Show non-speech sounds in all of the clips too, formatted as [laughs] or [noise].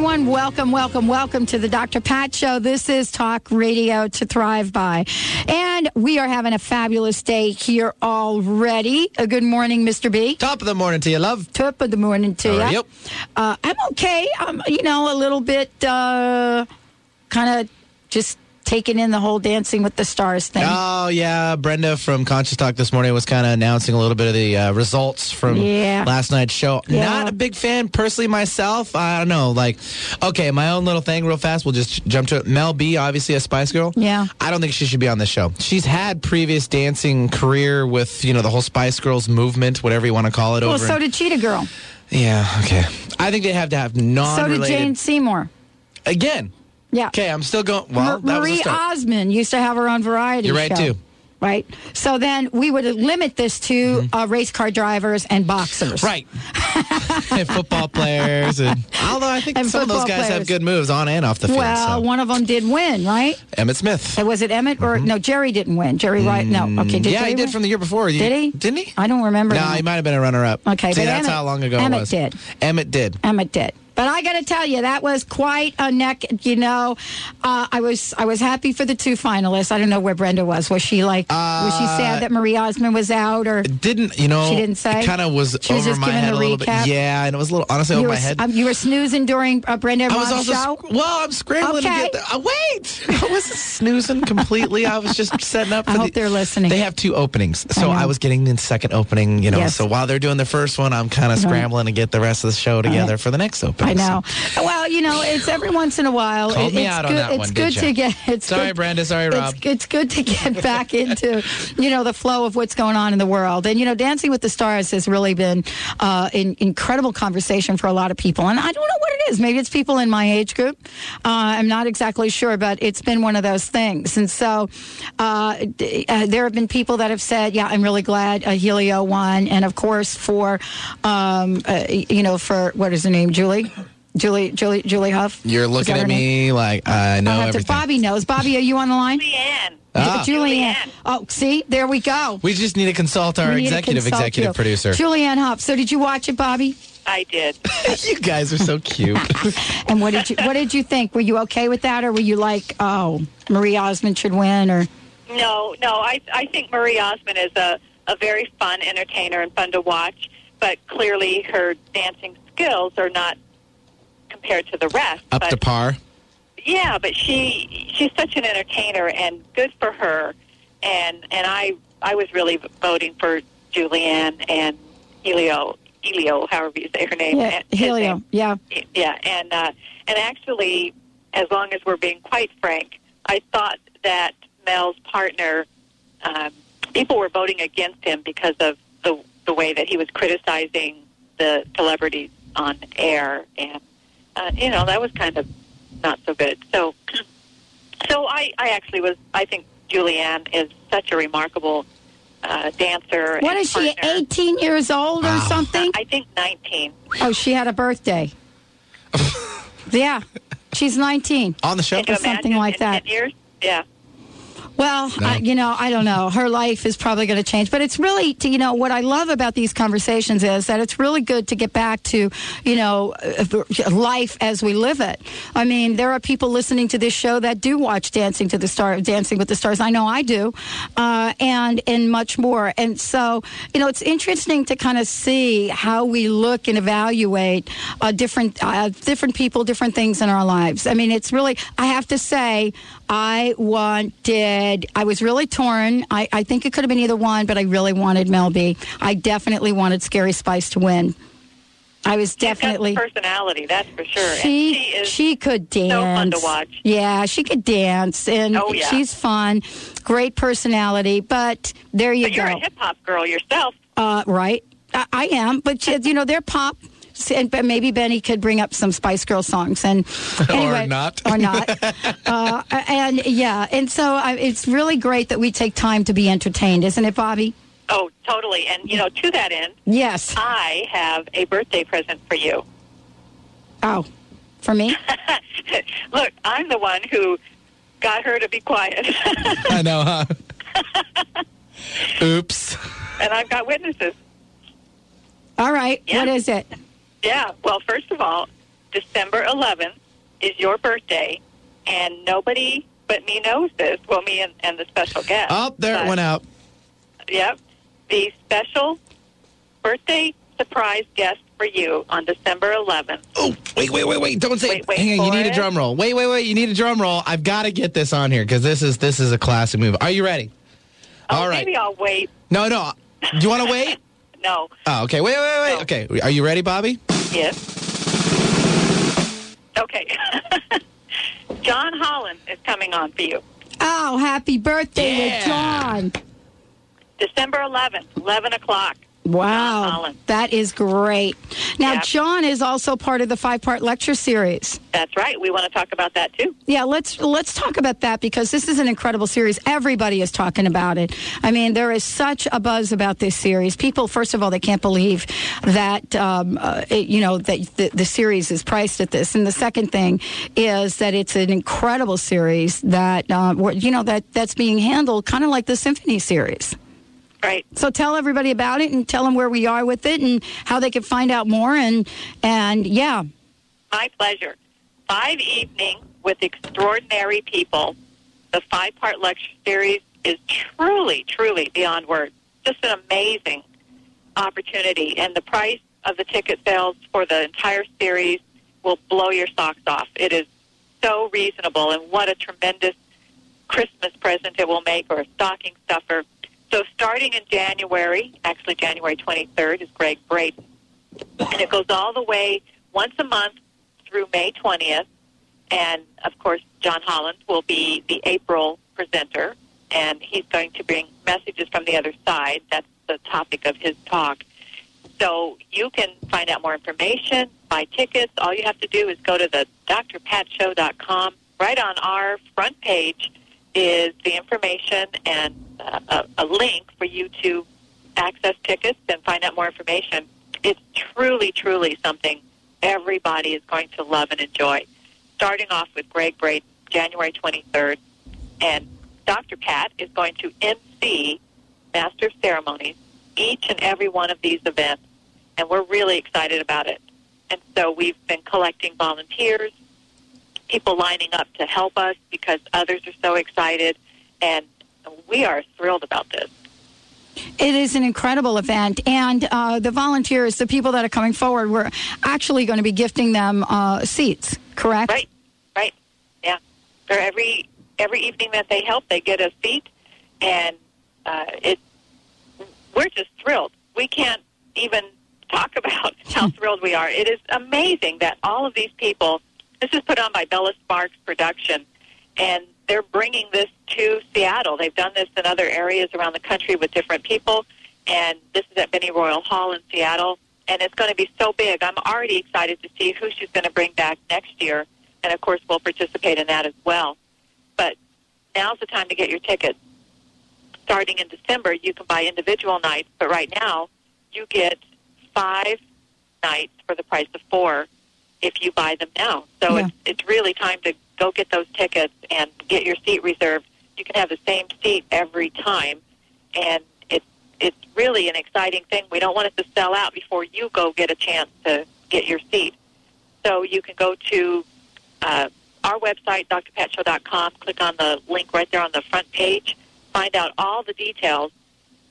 Everyone, welcome, welcome, welcome to the Dr. Pat Show. This is Talk Radio to Thrive By. And we are having a fabulous day here already. A good morning, Mr. B. Top of the morning to you, love. Top of the morning to you. Yep. Uh, I'm okay. I'm, you know, a little bit uh, kind of just taking in the whole Dancing with the Stars thing. Oh yeah, Brenda from Conscious Talk this morning was kind of announcing a little bit of the uh, results from Yeah. last night's show. Yeah. Not a big fan personally myself. I don't know. Like, okay, my own little thing, real fast. We'll just jump to it. Mel B, obviously a Spice Girl. Yeah. I don't think she should be on the show. She's had previous dancing career with you know the whole Spice Girls movement, whatever you want to call it. well, so in- did Cheetah Girl. yeah, okay. I think they have to have non. So did Jane Seymour. Again. Yeah. Okay, I'm still going. Well, Mar- that was a Marie. Osmond used to have her own variety You're right, show. too. Right. So then we would limit this to uh, race car drivers and boxers. Mm-hmm. Right. [laughs] and football players. And, although I think And some of those guys players. have good moves on and off the field. Well, so. one of them did win, right? Emmitt Smith. Uh, Was it Emmitt or no? Jerry didn't win. Jerry Wright. No. Okay. Did Mm, yeah, Jerry he did win? from the year before. Did he? Didn't he? I don't remember. No, he might have been a runner-up. Okay, See, that's Emmitt- how long ago it Emmitt did. Emmitt did. Emmitt did. But I got to tell you, that was quite a neck. You know, uh, I was I was happy for the two finalists. I don't know where Brenda was. Was she like? was she sad that Marie Osmond was out, or Didn't you know? She didn't say? It kind of was She was over just my head a little recap? bit. Yeah, and it was a little honestly you over were, my head. um, you were snoozing during uh, Brenda I was also show? sc- well. I'm scrambling Okay. to get. The, uh, wait, I wasn't snoozing completely. I was just setting up. For I hope the, they're listening. They have two openings, so know. I, was getting the second opening. You know, Yes. so while they're doing the first one, I'm kind of scrambling to get the rest of the show together for the next opening. I know. Well, you know, it's every once in a while. Called it- me it's out on good, that It's one, good did to get. It's Sorry, good, Brenda. Sorry, Rob. It's, it's good to get [laughs] back into, you know, the flow of what's going on in the world. And you know, Dancing with the Stars has really been uh, an incredible conversation for a lot of people. And I don't know what it is. Maybe it's people in my age group. Uh, I'm not exactly sure, but it's been one of those things. And so uh, d- uh, there have been people that have said, "Yeah, I'm really glad uh, Helio won." And of course, for um, uh, you know, for what is her name, Julie. Julie, Julie, Julie Hough. You're looking that her at name? me like I know I'll to, everything. Bobby knows. Bobby, are you on the line? Julianne. Ah. Julianne. Julianne. Oh, see, there we go. We just need to consult our We need to executive consult executive you. producer. Julianne Hough. So, did you watch it, Bobby? I did. [laughs] you guys are so cute. [laughs] And what did you What did you think? Were you okay with that, or were you like, oh, Marie Osmond should win, or No, no. I I think Marie Osmond is a a very fun entertainer and fun to watch, but clearly her dancing skills are not compared to the rest. Up but, to par. Yeah, but she she's such an entertainer and good for her. And and I I was really voting for Julianne and Helio Helio, however you say her name. yeah, Helio? name. Yeah, Yeah, and uh, and actually, as long as we're being quite frank, I thought that Mel's partner, um, people were voting against him because of the the way that he was criticizing the celebrities on air, and uh, you know that was kind of not so good. So, so I I actually was I think Julianne is such a remarkable uh, dancer. what and is she? Eighteen years old or Wow. something? I think nineteen. Oh, she had a birthday. [laughs] yeah, she's nineteen. On the show? or something like that. 10 years? Yeah. Well, No. I, you know, I don't know. Her life is probably going to change, but it's really, to, you know, what I love about these conversations is that it's really good to get back to, you know, uh, life as we live it. I mean, there are people listening to this show that do watch Dancing to the Stars, Dancing with the Stars. I know I do, uh, and and much more. And so, you know, it's interesting to kind of see how we look and evaluate uh, different uh, different people, different things in our lives. I mean, it's really. I have to say, I wanted. I was really torn. I, I think it could have been either one, but I really wanted Mel B. I definitely wanted Scary Spice to win. I was definitely. personality, that's for sure. She she is she could dance. so fun to watch. Yeah, she could dance, and Oh, yeah. she's fun. Great personality. But there you but you're go. a hip hop girl yourself. Uh, right, I, I am. But you know, they're pop. And but maybe Benny could bring up some Spice Girl songs and [laughs] anyway, not. or not. [laughs] uh, and yeah, and so uh, it's really great that we take time to be entertained, isn't it, Bobby? Oh, totally. And, you know, to that end, Yes. I have a birthday present for you. Oh, for me? [laughs] Look, I'm the one who got her to be quiet. I know, huh? Oops. and I've got witnesses. All right. Yeah. What is it? Yeah. Well, first of all, December 11th is your birthday, and nobody but me knows this. Well, me and, and the special guest. Oh, there it went out. Yep. The special birthday surprise guest for you on December 11th. Oh, wait, wait, wait, wait! Don't say. Wait, wait Hang on, you need a drum roll. Wait, wait, wait! You need a drum roll. I've got to get this on here because this is this is a classic move. Are you ready? Oh, All right. Maybe I'll wait. No, no. Do you want to wait? [laughs] No. Oh, okay. Wait, wait, wait. No. Okay. Are you ready, Bobby? Yes. Okay. [laughs] John Holland is coming on for you. Oh, happy birthday with Yeah. John. December 11th, 11 o'clock. Wow. That is great. Now, Yep. John is also part of the five part lecture series. That's right. We want to talk about that too. Yeah, let's let's talk about that because this is an incredible series. Everybody is talking about it. I mean, there is such a buzz about this series. People, first of all, they can't believe that um, uh, it, you know that the, the series is priced at this. And the second thing is that it's an incredible series that uh, you know that that's being handled kind of like the symphony series. Right. So tell everybody about it and tell them where we are with it and how they can find out more. And and yeah, My pleasure. Five evenings with extraordinary people. The five part lecture series is truly, truly beyond words. Just an amazing opportunity. And the price of the ticket sales for the entire series will blow your socks off. It is so reasonable, and what a tremendous Christmas present it will make or a stocking stuffer. So, starting in January, actually January 23rd, is Gregg Braden. And it goes all the way once a month through May 20th. And of course, John Holland will be the April presenter, and he's going to bring messages from the other side. That's the topic of his talk. So you can find out more information, buy tickets. All you have to do is go to the drpatshow.com. Right on our front page is the information and a, a link for you to access tickets and find out more information. It's truly, truly something everybody is going to love and enjoy. Starting off with Gregg Braden, January 23rd, and Dr. Pat is going to MC Master of Ceremonies each and every one of these events, and we're really excited about it. And so we've been collecting volunteers, people lining up to help us because others are so excited, and we are thrilled about this. It is an incredible event, and uh, the volunteers, the people that are coming forward, we're actually going to be gifting them uh, seats. Correct? Right, right, yeah. For every every evening that they help, they get a seat, and uh, it. We're just thrilled. We can't even talk [laughs] about how [laughs] thrilled we are. It is amazing that all of these people. This is put on by Bella Sparks Production, and they're bringing this to Seattle. They've done this in other areas around the country with different people, and this is at Benaroya Hall in Seattle, and it's going to be so big. I'm already excited to see who she's going to bring back next year, and of course, we'll participate in that as well. But now's the time to get your tickets. Starting in December, you can buy individual nights, but right now, you get five nights for the price of four if you buy them now. So Yeah. it's, it's really time to go get those tickets and get your seat reserved. You can have the same seat every time, and it's it's really an exciting thing. We don't want it to sell out before you go get a chance to get your seat. So you can go to uh, our website, drpatshow.com, click on the link right there on the front page, find out all the details.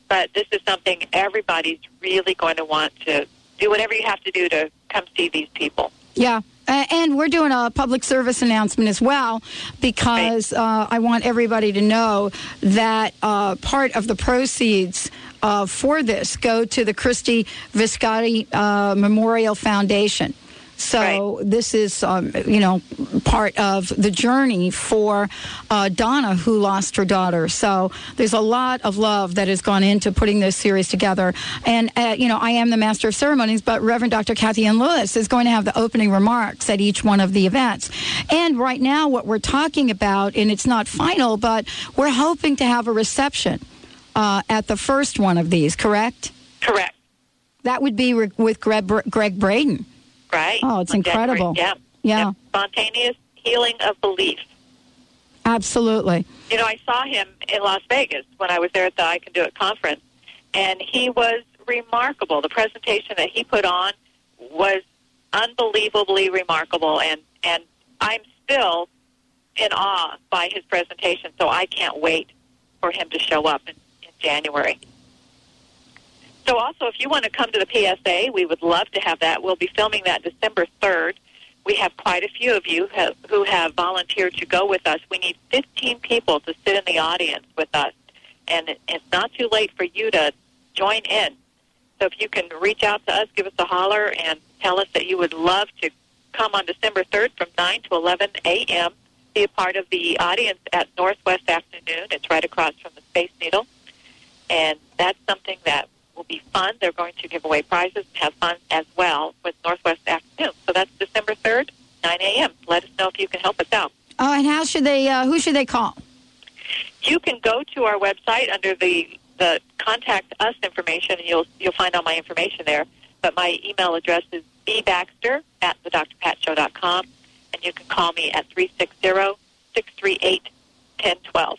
But this is something everybody's really going to want to do whatever you have to do to come see these people. Yeah. And we're doing a public service announcement as well because uh, I want everybody to know that uh, part of the proceeds uh, for this go to the Christy Viscotti uh, Memorial Foundation. So this is, um, you know, part of the journey for uh, Donna, who lost her daughter. So there's a lot of love that has gone into putting this series together. And, uh, you know, I am the master of ceremonies, but Reverend Dr. Kathy Ann Lewis is going to have the opening remarks at each one of the events. And right now, what we're talking about, and it's not final, but we're hoping to have a reception uh, at the first one of these, correct? Correct. That would be re- with Greg, Gregg Braden. Right. Oh, it's incredible. Yeah. Yeah. Spontaneous healing of belief. Absolutely. You know, I saw him in Las Vegas when I was there at the I Can Do It conference, and he was remarkable. The presentation that he put on was unbelievably remarkable, and and I'm still in awe by his presentation. So I can't wait for him to show up in, in January. So also, if you want to come to the PSA, we would love to have that. We'll be filming that December 3rd. We have quite a few of you have, who have volunteered to go with us. We need 15 people to sit in the audience with us, and it, it's not too late for you to join in. So if you can reach out to us, give us a holler, and tell us that you would love to come on December 3rd from 9 to 11 a.m. Be a part of the audience at Northwest Afternoon. It's right across from the Space Needle. And that's something that will be fun. They're going to give away prizes and have fun as well with Northwest Afternoon. So that's December 3rd, 9 a.m. Let us know if you can help us out. Oh, and how should they? Uh, who should they call? You can go to our website under the the contact us information, and you'll you'll find all my information there. But my email address is bbaxter at thedrpatshow.com, and you can call me at 360-638-1012.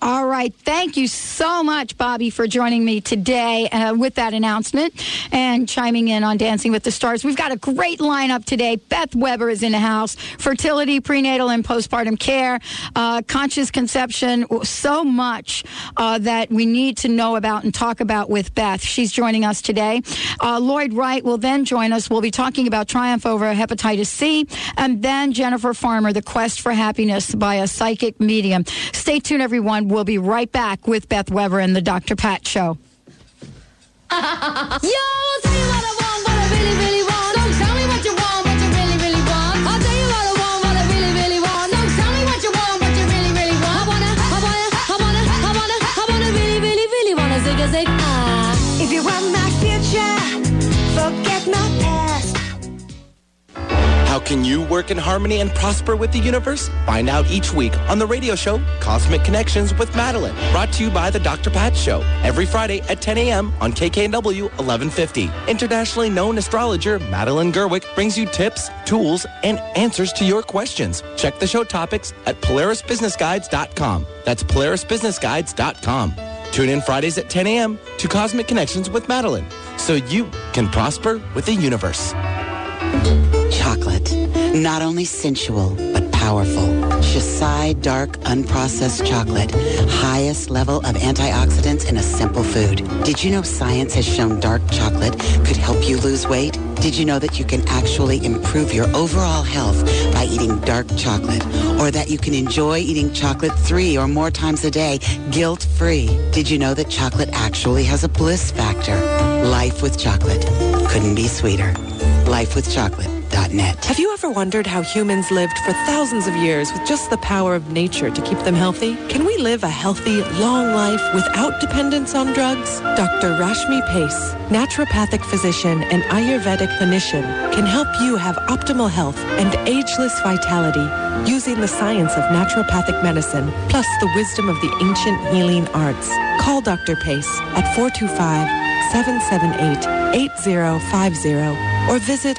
All right. Thank you so much, Bobby, for joining me today uh, with that announcement and chiming in on Dancing with the Stars. We've got a great lineup today. Beth Weber is in the house. Fertility, prenatal, and postpartum care, uh, conscious conception. So much uh, that we need to know about and talk about with Beth. She's joining us today. Uh, Lloyd Wright will then join us. We'll be talking about triumph over hepatitis C, and then Jennifer Farmer, the quest for happiness by a psychic medium. Stay tuned, everyone. We'll be right back with Beth Weber and the Dr. Pat Show. [laughs] Yo, tell what I want, what I really, really can you work in harmony and prosper with the universe? Find out each week on the radio show Cosmic Connections with Madeline, brought to you by the Dr. Pat Show, every Friday at 10 a.m. on KKNW 1150. Internationally known astrologer Madeline Gerwick brings you tips, tools, and answers to your questions. Check the show topics at PolarisBusinessGuides.com. That's PolarisBusinessGuides.com. Tune in Fridays at 10 a.m. to Cosmic Connections with Madeline, so you can prosper with the universe. Chocolate. Not only sensual, but powerful. Xocai Dark Unprocessed Chocolate. Highest level of antioxidants in a simple food. Did you know science has shown dark chocolate could help you lose weight? Did you know that you can actually improve your overall health by eating dark chocolate? Or that you can enjoy eating chocolate three or more times a day guilt-free? Did you know that chocolate actually has a bliss factor? Life with chocolate. Couldn't be sweeter. LifeWithChocolate.net. Have you ever wondered how humans lived for thousands of years with just the power of nature to keep them healthy? Can we live a healthy, long life without dependence on drugs? Dr. Rashmi Pace, naturopathic physician and Ayurvedic clinician, can help you have optimal health and ageless vitality using the science of naturopathic medicine plus the wisdom of the ancient healing arts. Call Dr. Pace at 425 778-8050 or visit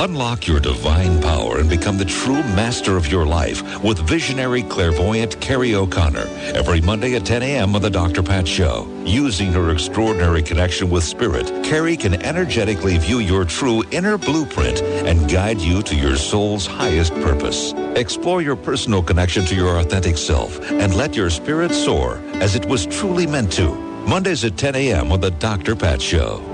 Unlock your divine power and become the true master of your life with visionary clairvoyant Carrie O'Connor every Monday at 10 a.m. on the Dr. Pat Show. Using her extraordinary connection with spirit, Carrie can energetically view your true inner blueprint and guide you to your soul's highest purpose. Explore your personal connection to your authentic self and let your spirit soar as it was truly meant to. Mondays at 10 a.m. on the Dr. Pat Show.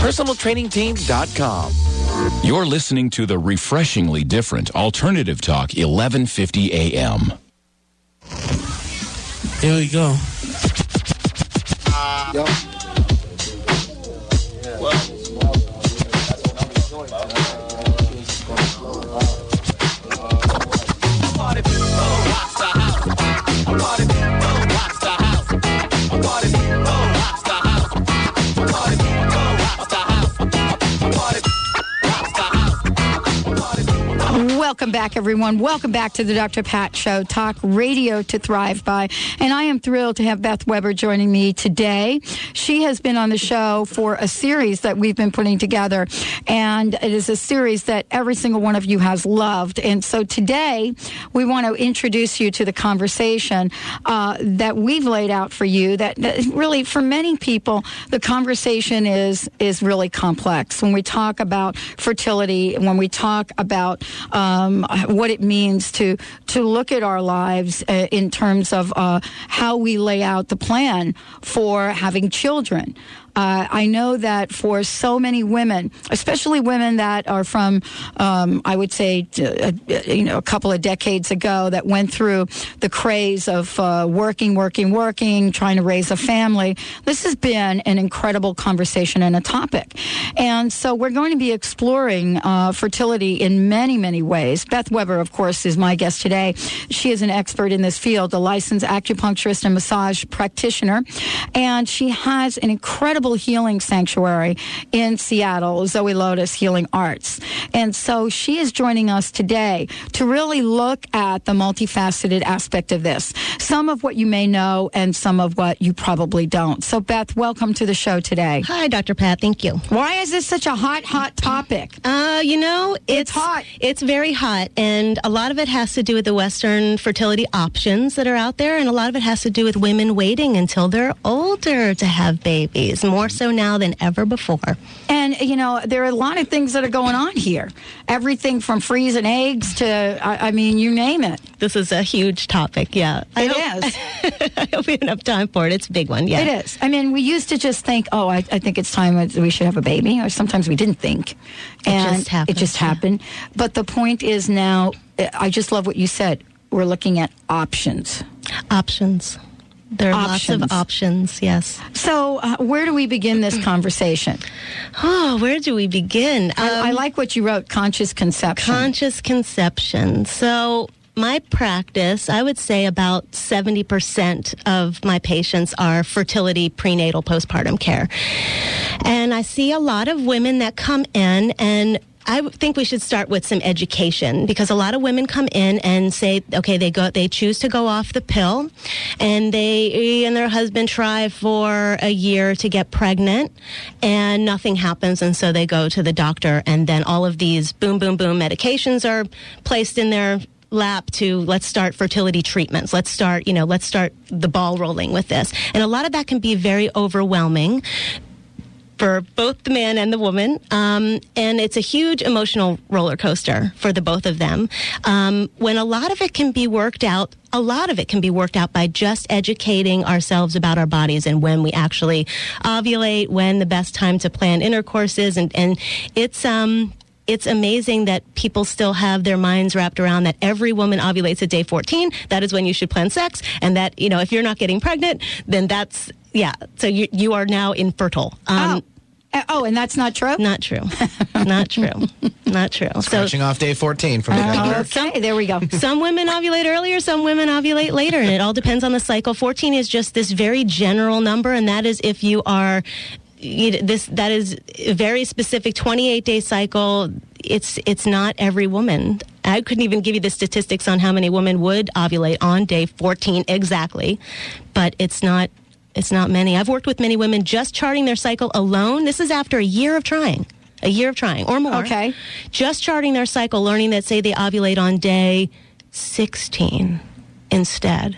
Personaltrainingteam.com. You're listening to the refreshingly different Alternative Talk 1150 AM. Here we go. Welcome back, everyone. Welcome back to the Dr. Pat Show, talk radio to thrive by. And I am thrilled to have Beth Weber joining me today. She has been on the show for a series that we've been putting together, and it is a series that every single one of you has loved. And so today, we want to introduce you to the conversation uh, that we've laid out for you. That, that really, for many people, the conversation is is really complex. When we talk about fertility, when we talk about um, what it means to to look at our lives uh, in terms of uh, how we lay out the plan for having children. Uh, I know that for so many women, especially women that are from, um, I would say, uh, you know, a couple of decades ago, that went through the craze of uh, working, working, working, trying to raise a family. This has been an incredible conversation and a topic, and so we're going to be exploring uh, fertility in many, many ways. Beth Weber, of course, is my guest today. She is an expert in this field, a licensed acupuncturist and massage practitioner, and she has an incredible healing sanctuary in Seattle, Zoe Lotus Healing Arts. And so she is joining us today to really look at the multifaceted aspect of this. Some of what you may know and some of what you probably don't. So, Beth, welcome to the show today. Hi, Dr. Pat. Thank you. Why is this such a hot, hot topic? Uh, you know, it's, hot. It's very hot, and a lot of it has to do with the Western fertility options that are out there, and a lot of it has to do with women waiting until they're older to have babies, more so now than ever before. And, you know, there are a lot of things that are going on here. Everything from freezing eggs to, I, I mean, you name it. This is a huge topic. Yeah, I It hope, is. [laughs] I hope we have enough time for it. It's a big one. Yeah, It is. I mean, we used to just think, oh, I, I think it's time we should have a baby, or sometimes we didn't think. And just happens, It just yeah. happened. But the point is now, I just love what you said. We're looking at options. Options. There are Options. lots of options. Yes. So, uh, where do we begin this conversation? Oh, where do we begin? I, I Um, like what you wrote, conscious conception. Conscious conception. So, my practice, I would say about 70% of my patients are fertility, prenatal, postpartum care. And I see a lot of women that come in and I think we should start with some education because a lot of women come in and say, okay, they go, they choose to go off the pill, and they and their husband try for a year to get pregnant, and nothing happens, and so they go to the doctor, and then all of these boom, boom, boom medications are placed in their lap to let's start fertility treatments. Let's start you know let's start the ball rolling with this. And a lot of that can be very overwhelming for both the man and the woman. Um, and it's a huge emotional roller coaster for the both of them. Um, when a lot of it can be worked out, a lot of it can be worked out by just educating ourselves about our bodies and when we actually ovulate, when the best time to plan intercourse is. And, and it's, um, it's amazing that people still have their minds wrapped around that every woman ovulates at day 14. That is when you should plan sex. And that, you know, if you're not getting pregnant, then that's, yeah. So you, you are now infertile. Um, Uh, oh, and that's not true. Not true. Not true. Not true. So Scratching off day 14 from the doctor. Okay, there we go. [laughs] some women ovulate earlier, some women ovulate later, and it all depends on the cycle. 14 is just this very general number, and that is if you are you this that is a very specific 28 day cycle. It's it's not every woman. I couldn't even give you the statistics on how many women would ovulate on day 14 exactly, but it's not it's not many. I've worked with many women just charting their cycle alone. This is after a year of trying. A year of trying or more. Okay. Just charting their cycle, learning that say they ovulate on day 16 instead.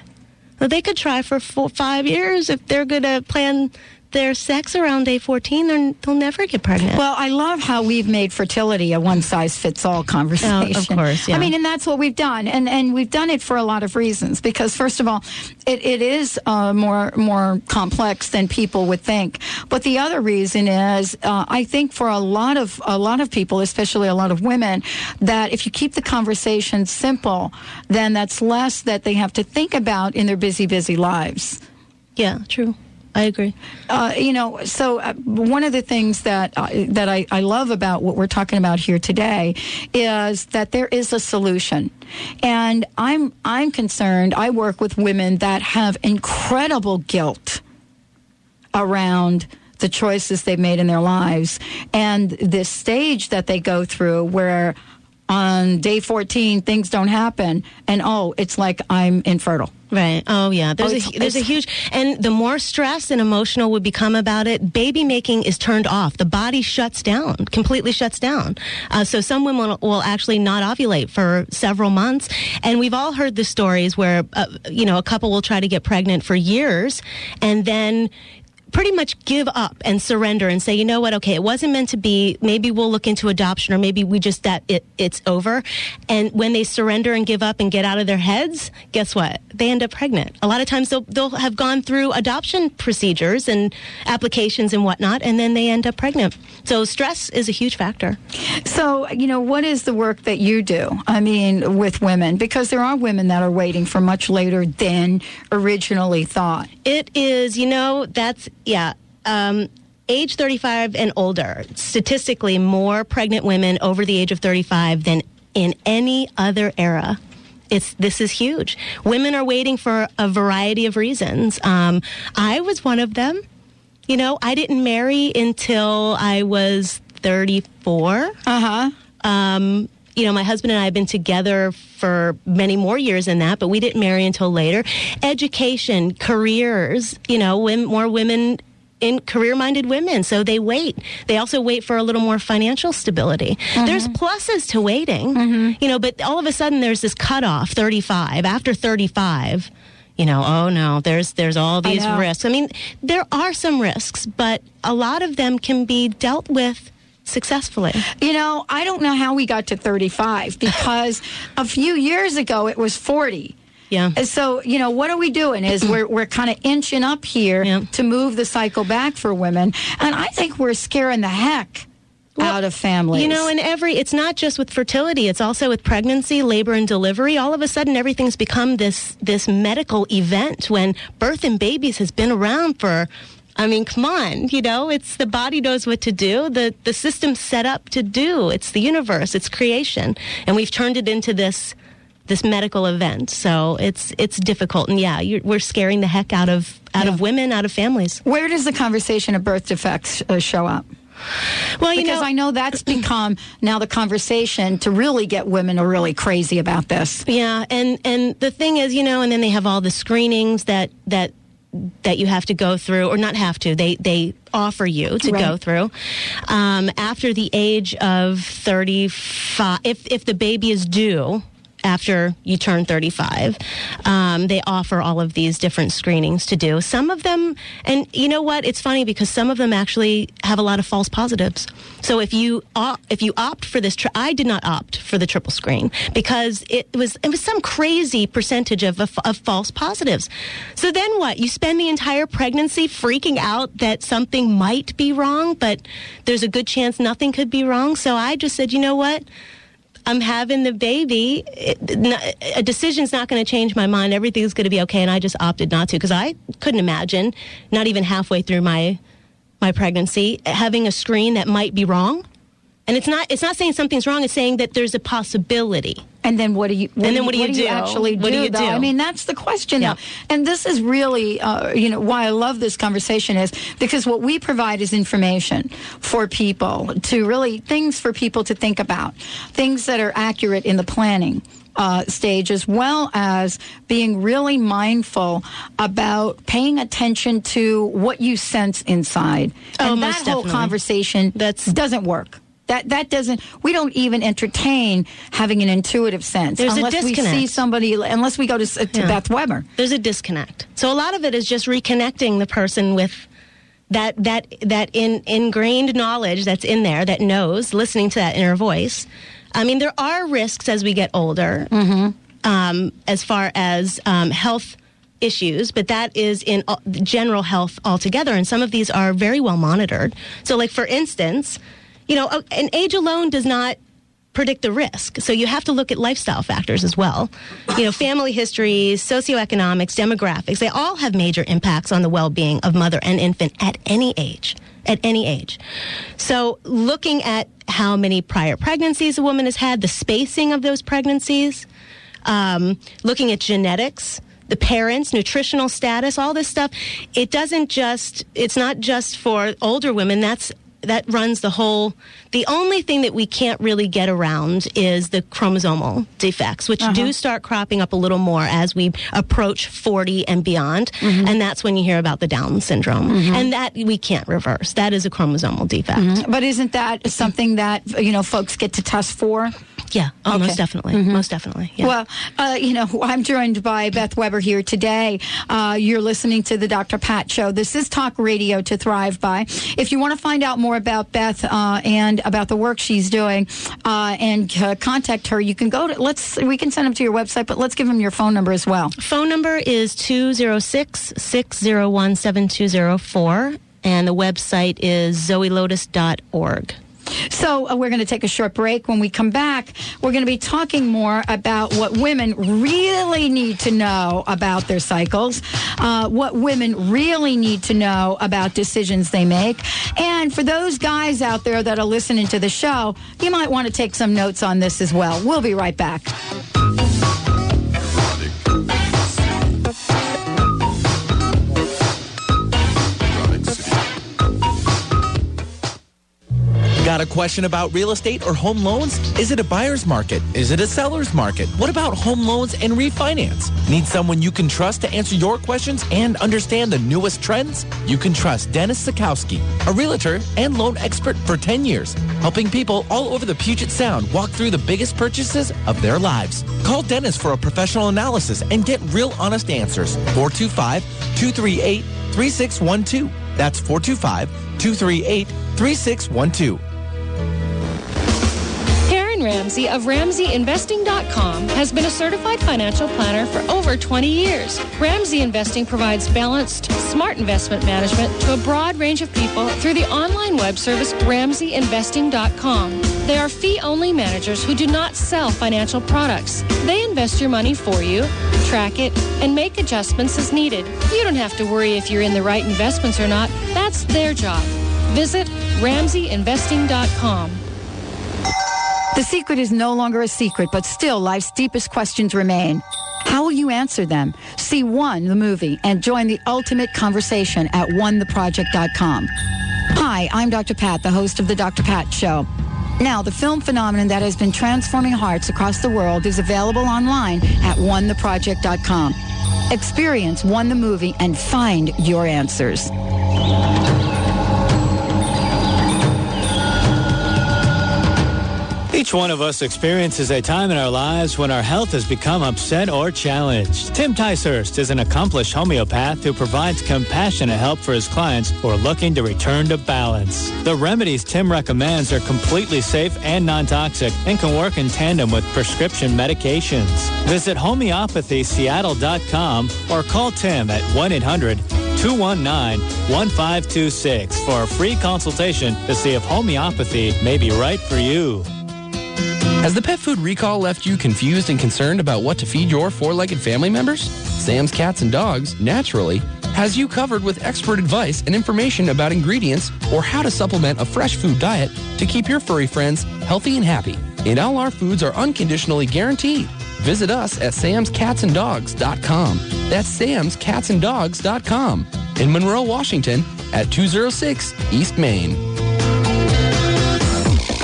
Well, they could try for four, five years if they're going to plan their sex around day 14. They're, they'll never get pregnant. Well, I love how we've made fertility a one size fits all conversation. Oh, of course, yeah. I mean, and that's what we've done, and and we've done it for a lot of reasons. Because first of all, it, it is uh, more more complex than people would think. But the other reason is, uh, I think for a lot of a lot of people, especially a lot of women, that if you keep the conversation simple, then that's less that they have to think about in their busy busy lives. yeah, true. I agree. Uh, you know, so uh, one of the things that uh, that I, I love about what we're talking about here today is that there is a solution, and I'm I'm concerned. I work with women that have incredible guilt around the choices they've made in their lives and this stage that they go through where on day 14 things don't happen and oh it's like i'm infertile Right. Oh, yeah. There's Oh, a there's a huge and the more stress and emotional would become about it, baby making is turned off. The body shuts down, completely shuts down. Uh, so some women will, will actually not ovulate for several months, and we've all heard the stories where uh, you know a couple will try to get pregnant for years, and then pretty much give up and surrender and say, you know what, okay, it wasn't meant to be. Maybe we'll look into adoption, or maybe we just that it, it's over. And when they surrender and give up and get out of their heads, guess what? They end up pregnant. A lot of times they'll they'll have gone through adoption procedures and applications and whatnot, and then they end up pregnant. So stress is a huge factor. So, you know, what is the work that you do? I mean, with women, because there are women that are waiting for much later than originally thought. It is, you know, that's, yeah. Um, age 35 and older, statistically, more pregnant women over the age of 35 than in any other era. It's, this is huge. Women are waiting for a variety of reasons. Um, I was one of them. You know, I didn't marry until I was 34. Uh huh. Um, you know, my husband and I have been together for many more years than that, but we didn't marry until later. Education, careers, you know, women, more women in career-minded women, so they wait. They also wait for a little more financial stability. Mm-hmm. There's pluses to waiting, mm-hmm. you know, but all of a sudden there's this cutoff, 35. After 35, you know, oh no, there's there's all these know. risks. I mean, there are some risks, but a lot of them can be dealt with successfully. You know, I don't know how we got to 35 because a few years ago it was 40. Yeah. So, you know, what are we doing is we're, we're kind of inching up here Yeah. to move the cycle back for women. And I think we're scaring the heck out of families. You know, and every it's not just with fertility, it's also with pregnancy, labor and delivery. All of a sudden everything's become this this medical event when birth and babies has been around for I mean, come on, you know, it's the body knows what to do. The the system's set up to do. It's the universe, it's creation. And we've turned it into this this medical event. So it's it's difficult and yeah, you're, we're scaring the heck out of out of women, out of families. where does the conversation of birth defects uh, show up? Well, you Because know, I know that's become now the conversation to really get women are really crazy about this. Yeah, and and the thing is, you know, and then they have all the screenings that that that you have to go through, or not have to. They they offer you to go through um, after the age of thirty five. If if the baby is due. After you turn 35, um, they offer all of these different screenings to do. Some of them, and you know what? It's funny because some of them actually have a lot of false positives. So if you if you opt for this, tri- I did not opt for the triple screen because it was it was some crazy percentage of, of of false positives. So then what? You spend the entire pregnancy freaking out that something might be wrong, but there's a good chance nothing could be wrong. So I just said, you know what? I'm having the baby. A decision's not going to change my mind. Everything's going to be okay. And I just opted not to because I couldn't imagine, not even halfway through my my pregnancy, having a screen that might be wrong. And it's not it's not saying something's wrong, it's saying that there's a possibility. And then what do you? And then what do you do? actually do? What do you though? do? I mean, that's the question. Yeah. Though. And this is really, uh, you know, why I love this conversation is because what we provide is information for people to really things for people to think about, things that are accurate in the planning. Uh, stage as well as being really mindful about paying attention to what you sense inside Oh, and that whole definitely. conversation That's- doesn't work that that doesn't we don't even entertain having an intuitive sense There's a unless we see somebody unless we go to, to Yeah. Beth Weber There's a disconnect. So a lot of it is just reconnecting the person with that that that in, ingrained knowledge that's in there that knows, listening to that inner voice. I mean, there are risks as we get older, um, as far as um, health issues, but that is in general health altogether. And some of these are very well monitored. So, like for instance, you know, uh, an age alone does not predict the risk. So you have to look at lifestyle factors as well. You know, family histories, socioeconomics, demographics, they all have major impacts on the well-being of mother and infant at any age. At any age. So looking at how many prior pregnancies a woman has had, the spacing of those pregnancies, um, looking at genetics, the parents, nutritional status, all this stuff. It doesn't just, it's not just for older women. That's, that runs the whole, the only thing that we can't really get around is the chromosomal defects, which do uh-huh. start cropping up a little more as we approach 40 and beyond. Mm-hmm. And that's when you hear about the Down syndrome. Mm-hmm. And that we can't reverse. That is a chromosomal defect. Mm-hmm. but isn't that something that you know folks get to test for Yeah. Oh, Okay. most definitely. Most definitely. Yeah. Well, uh, you know, [laughs] I'm joined by Beth Weber here today. Uh, you're listening to the Dr. Pat Show. This is talk radio to thrive by. If you want to find out more about Beth uh, and about the work she's doing uh, and uh, contact her, you can go to, let's, we can send them to your website, but let's give them your phone number as well. Phone number is 206 601 7204, and the website is zoelotus.org. So uh, we're going to take a short break. When we come back, we're going to be talking more about what women really need to know about their cycles, uh, what women really need to know about decisions they make. And for those guys out there that are listening to the show, you might want to take some notes on this as well. We'll be right back. Got a question about real estate or home loans? Is it a buyer's market? Is it a seller's market? What about home loans and refinance? Need someone you can trust to answer your questions and understand the newest trends? You can trust Dennis Sikowski, a realtor and loan expert for 10 years, helping people all over the Puget Sound walk through the biggest purchases of their lives. Call Dennis for a professional analysis and get real honest answers. 425-238-3612. That's 425-238-3612. Ramsey of RamseyInvesting.com has been a certified financial planner for over 20 years. Ramsey Investing provides balanced, smart investment management to a broad range of people through the online web service RamseyInvesting.com. They are fee-only managers who do not sell financial products. They invest your money for you, track it, and make adjustments as needed. You don't have to worry if you're in the right investments or not. That's their job. Visit RamseyInvesting.com. The secret is no longer a secret, but still life's deepest questions remain. How will you answer them? See One, the movie, and join the ultimate conversation at onetheproject.com. Hi, I'm Dr. Pat, the host of The Dr. Pat Show. Now, the film phenomenon that has been transforming hearts across the world is available online at onetheproject.com. Experience One the movie and find your answers. Each one of us experiences a time in our lives when our health has become upset or challenged. Tim Ticehurst is an accomplished homeopath who provides compassionate help for his clients who are looking to return to balance. The remedies Tim recommends are completely safe and non-toxic and can work in tandem with prescription medications. Visit homeopathyseattle.com or call Tim at 1-800-219-1526 for a free consultation to see if homeopathy may be right for you. Has the pet food recall left you confused and concerned about what to feed your four-legged family members? Sam's Cats and Dogs, naturally, has you covered with expert advice and information about ingredients or how to supplement a fresh food diet to keep your furry friends healthy and happy. And all our foods are unconditionally guaranteed. Visit us at samscatsanddogs.com. That's samscatsanddogs.com. In Monroe, Washington at 206 East Main.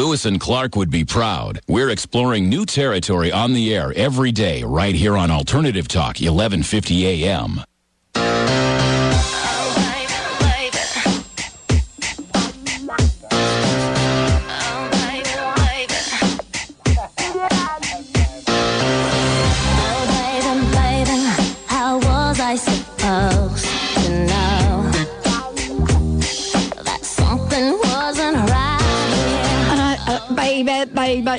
Lewis and Clark would be proud. We're exploring new territory on the air every day, right here on Alternative Talk, 1150 AM. Baby.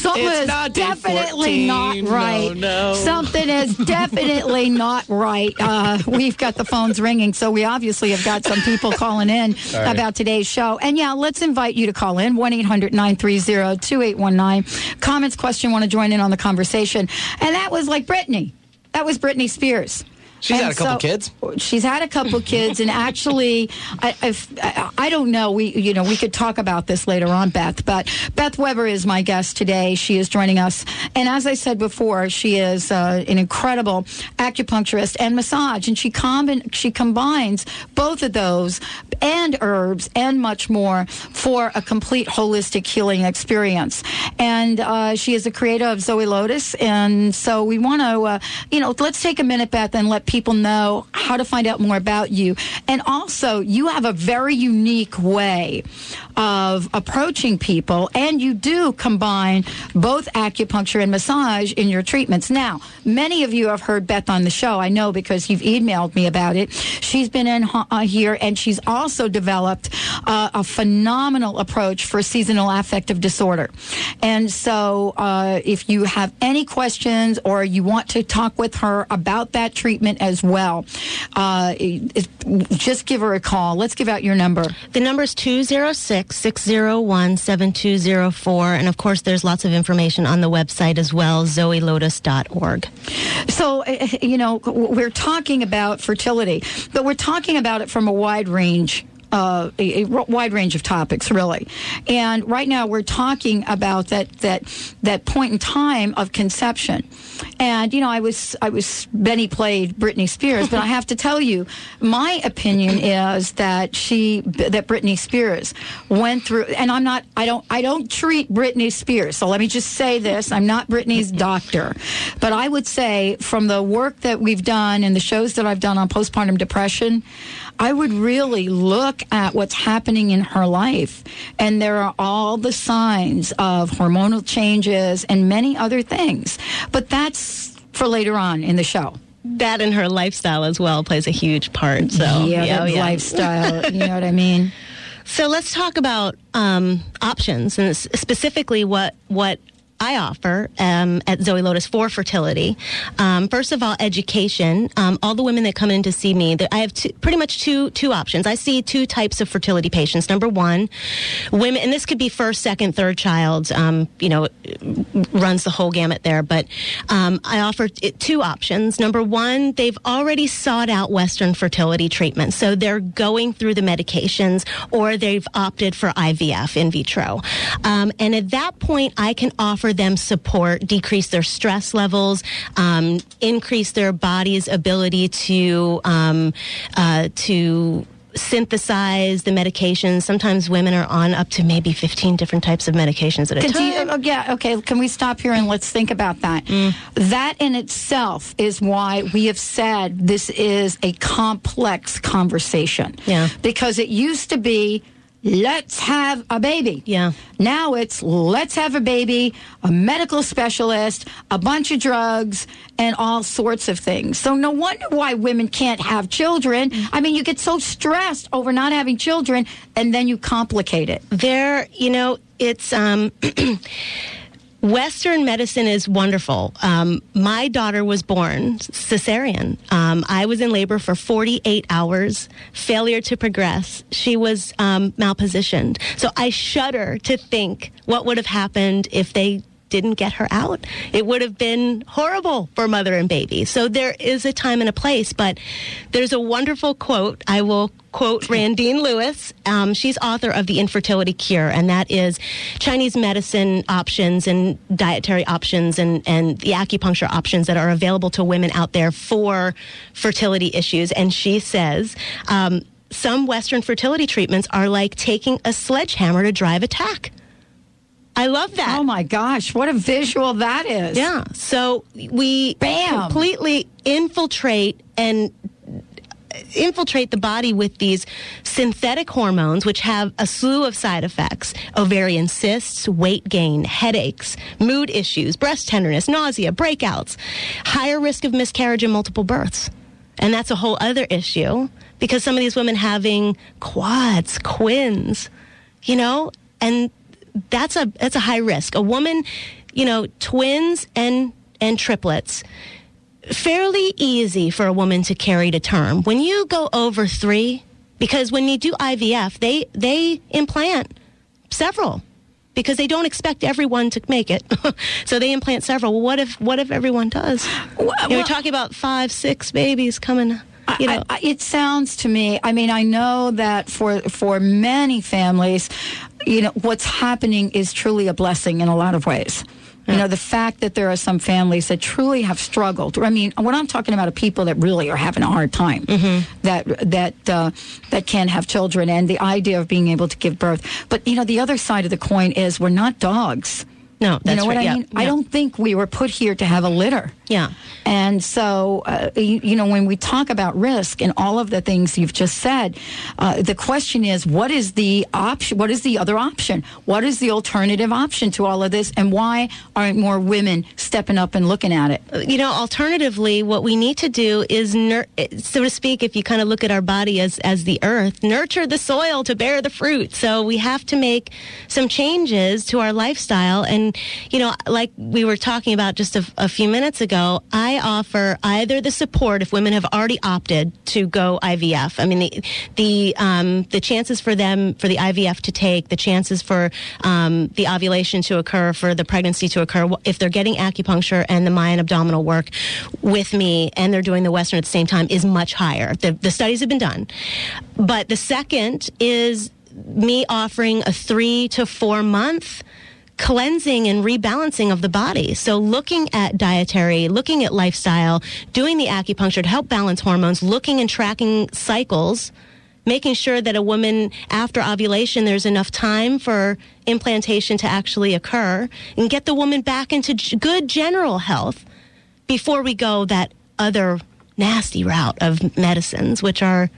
Something It's is not definitely 14, not right. no. Something is [laughs] definitely not right. Uh, we've got the phones ringing, so we obviously have got some people calling in [laughs] right. about today's show. And yeah, let's invite you to call in 1 800 930 2819. Comments, question, want to join in on the conversation. And that was like Britney. That was Britney Spears. She's And had a couple so- kids. She's had a couple kids, and actually, I, if, I, I don't know. We, you know, we could talk about this later on, Beth. But Beth Weber is my guest today. She is joining us, and as I said before, she is uh, an incredible acupuncturist and massage, and she combi- she combines both of those and herbs and much more for a complete holistic healing experience. And uh, she is a creator of Zoe Lotus, and so we want to, uh, you know, let's take a minute, Beth, and let people know how to find out more about you. And also, you have a very unique way of approaching people, and you do combine both acupuncture and massage in your treatments. Now, many of you have heard Beth on the show. I know because you've emailed me about it. She's been in uh, here, and she's also developed uh, a phenomenal approach for seasonal affective disorder. And so, uh, if you have any questions or you want to talk with her about that treatment as well, uh, it- just give her a call. Let's give out your number. The number is 206 601 7204. And of course, there's lots of information on the website as well, zoelotus.org. So, uh, you know, we're talking about fertility, but we're talking about it from a wide range. Uh, a, a wide range of topics, really, and right now we're talking about that that that point in time of conception, and you know I was I was Benny played Britney Spears, but I have to tell you, my opinion is that she that Britney Spears went through, and I'm not I don't I don't treat Britney Spears, so let me just say this: I'm not Britney's doctor, but I would say from the work that we've done and the shows that I've done on postpartum depression, I would really look at what's happening in her life. And there are all the signs of hormonal changes and many other things. But that's for later on in the show. That and her lifestyle as well plays a huge part. So, Yeah, that lifestyle, you know what I mean? [laughs] So let's talk about um, options and specifically what what I offer um, at Zoe Lotus for fertility. Um, first of all, education. Um, all the women that come in to see me, I have two, pretty much two two options. I see two types of fertility patients. Number one, women, and this could be first, second, third child. Um, you know, runs the whole gamut there. But um, I offer two options. Number one, they've already sought out Western fertility treatment, so they're going through the medications, or they've opted for IVF in vitro. Um, and at that point, I can offer them support, decrease their stress levels, um, increase their body's ability to um, uh, to synthesize the medications. Sometimes women are on up to maybe 15 different types of medications at a time. you- oh, yeah, okay. Can we stop here and let's think about that? Mm. That in itself is why we have said this is a complex conversation. Yeah. Because it used to be let's have a baby. Yeah. Now it's let's have a baby, a medical specialist, a bunch of drugs, and all sorts of things. So no wonder why women can't have children. I mean, you get so stressed over not having children, and then you complicate it. There, you know, it's um, [clears throat] Western medicine is wonderful. Um, my daughter was born cesarean. Um, I was in labor for 48 hours, failure to progress. She was um, malpositioned. So I shudder to think what would have happened if they didn't get her out. It would have been horrible for mother and baby. So there is a time and a place, but there's a wonderful quote. I will quote Randine Lewis. Um, she's author of The Infertility Cure, and that is Chinese medicine options and dietary options and, and the acupuncture options that are available to women out there for fertility issues. And she says, um, some Western fertility treatments are like taking a sledgehammer to drive a tack. I love that. Oh my gosh, what a visual that is. Yeah. So we Bam. completely infiltrate and infiltrate the body with these synthetic hormones, which have a slew of side effects ovarian cysts, weight gain, headaches, mood issues, breast tenderness, nausea, breakouts, higher risk of miscarriage and multiple births. And that's a whole other issue because some of these women having quads, quins, you know, and that's a that's a high risk. A woman, you know, twins and and triplets fairly easy for a woman to carry to term. When you go over 3 because when you do IVF, they they implant several because they don't expect everyone to make it. [laughs] so they implant several. Well, what if what if everyone does? You know, we're talking about 5, 6 babies coming you know, I, I, it sounds to me. I mean, I know that for for many families, you know, what's happening is truly a blessing in a lot of ways. You know, the fact that there are some families that truly have struggled. I mean, what I'm talking about are people that really are having a hard time that that uh, that can't have children, and the idea of being able to give birth. But you know, the other side of the coin is we're not dogs. No, you that's know what right. I Yeah, mean. I don't think we were put here to have a litter. Yeah. And so, uh, you, you know, when we talk about risk and all of the things you've just said, uh, the question is, what is the option? What is the other option? What is the alternative option to all of this? And why aren't more women stepping up and looking at it? you know, alternatively, what we need to do is, nur- so to speak, if you kind of look at our body as, as the earth, nurture the soil to bear the fruit. So we have to make some changes to our lifestyle. And, you know, like we were talking about just a, a few minutes ago, I offer either the support if women have already opted to go IVF. I mean, the, the, um, the chances for them, for the IVF to take, the chances for um, the ovulation to occur, for the pregnancy to occur, if they're getting acupuncture and the Mayan abdominal work with me and they're doing the Western at the same time is much higher. The, the studies have been done. But the second is me offering a three to four month cleansing and rebalancing of the body. So looking at dietary, looking at lifestyle, doing the acupuncture to help balance hormones, looking and tracking cycles, making sure that a woman after ovulation there's enough time for implantation to actually occur and get the woman back into good general health before we go that other nasty route of medicines which are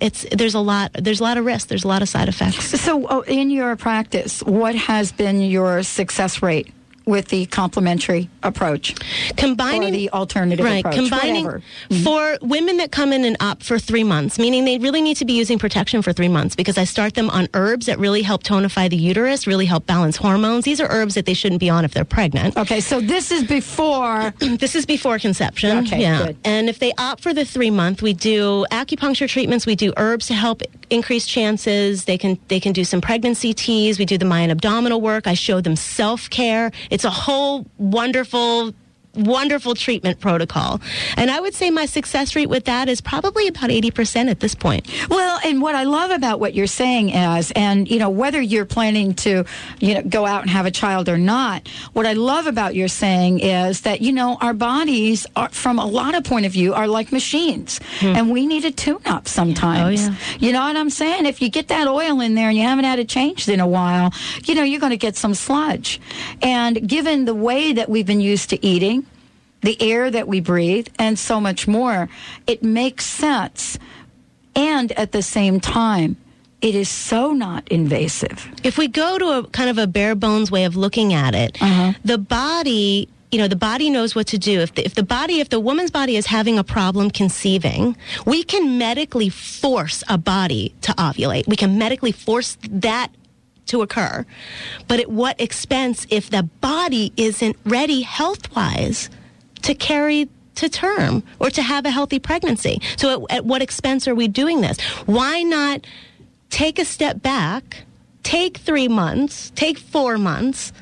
it's there's a lot there's a lot of risk. There's a lot of side effects. So, uh, in your practice, what has been your success rate with the complementary approach? combining or the alternative right approach? combining whatever. for mm-hmm. women that come in and opt for three months meaning they really need to be using protection for three months because i start them on herbs that really help tonify the uterus really help balance hormones these are herbs that they shouldn't be on if they're pregnant Okay, so this is before. [clears throat] this is before conception Okay, yeah good. and if they opt for the three month we do acupuncture treatments we do herbs to help increase chances they can they can do some pregnancy teas we do the mayan abdominal work i show them self-care it's a whole wonderful wonderful treatment protocol and i would say my success rate with that is probably about 80% at this point Well, and what I love about what you're saying is, and you know, whether you're planning to, you know, go out and have a child or not, what I love about your saying is that you know our bodies, are, from a lot of point of view, are like machines, and we need a tune-up sometimes. Hmm. Oh, yeah. You know what I'm saying? If you get that oil in there and you haven't had it changed in a while, you know, you're going to get some sludge. And given the way that we've been used to eating, the air that we breathe, and so much more, it makes sense. And at the same time, it is so not invasive. If we go to a kind of a bare bones way of looking at it, uh-huh. the body, you know, the body knows what to do. If the, if the body, if the woman's body is having a problem conceiving, we can medically force a body to ovulate. We can medically force that to occur. But at what expense if the body isn't ready health wise to carry to term or to have a healthy pregnancy? So at, at what expense are we doing this? Why not take a step back, take three months, take four months,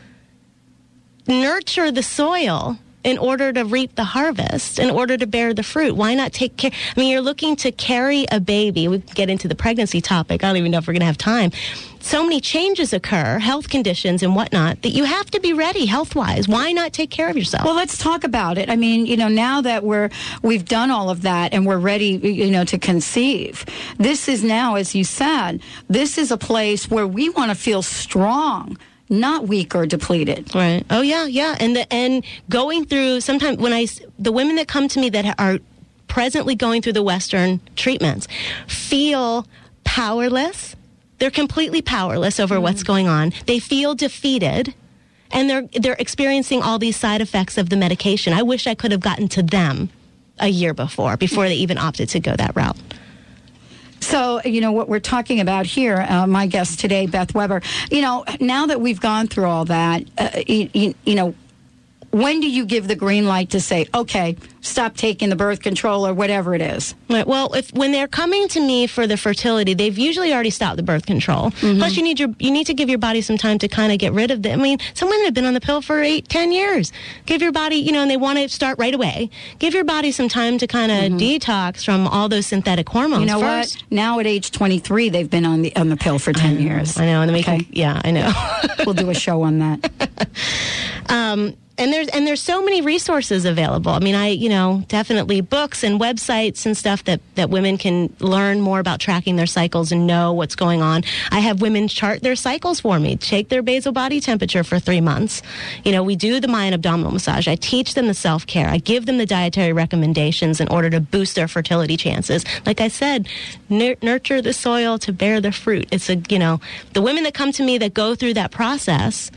nurture the soil in order to reap the harvest, in order to bear the fruit. Why not take care? I mean, you're looking to carry a baby. We get into the pregnancy topic. I don't even know if we're going to have time. So many changes occur, health conditions and whatnot, that you have to be ready health wise. Why not take care of yourself? Well, let's talk about it. I mean, you know, now that we're we've done all of that and we're ready, you know, to conceive. This is now, as you said, this is a place where we want to feel strong, not weak or depleted. Right. Oh yeah, yeah. And the and going through sometimes when I the women that come to me that are presently going through the Western treatments feel powerless. They're completely powerless over mm-hmm. what's going on. They feel defeated. And they're they're experiencing all these side effects of the medication. I wish I could have gotten to them a year before, before they even opted to go that route. So, you know, what we're talking about here, uh, my guest today, Beth Weber, you know, now that we've gone through all that, uh, you, you, you know, when do you give the green light to say, okay, stop taking the birth control or whatever it is? Right. Well, if when they're coming to me for the fertility, they've usually already stopped the birth control. Plus, you need your you need to give your body some time to kind of get rid of the. I mean, some women have been on the pill for eight, ten years. Give your body, you know, and they want to start right away. Give your body some time to kind of detox from all those synthetic hormones. You know first. what? Now at age 23, they've been on the on the pill for 10 years. I know, and make Okay. yeah, I know. we'll do a show on that. [laughs] um, and there's and there's so many resources available. I mean, I you know definitely books and websites and stuff that that women can learn more about tracking their cycles and know what's going on. I have women chart their cycles for me, take their basal body temperature for three months. You know, we do the Mayan abdominal massage. I teach them the self care. I give them the dietary recommendations in order to boost their fertility chances. Like I said, nur- nurture the soil to bear the fruit. It's a you know the women that come to me that go through that process.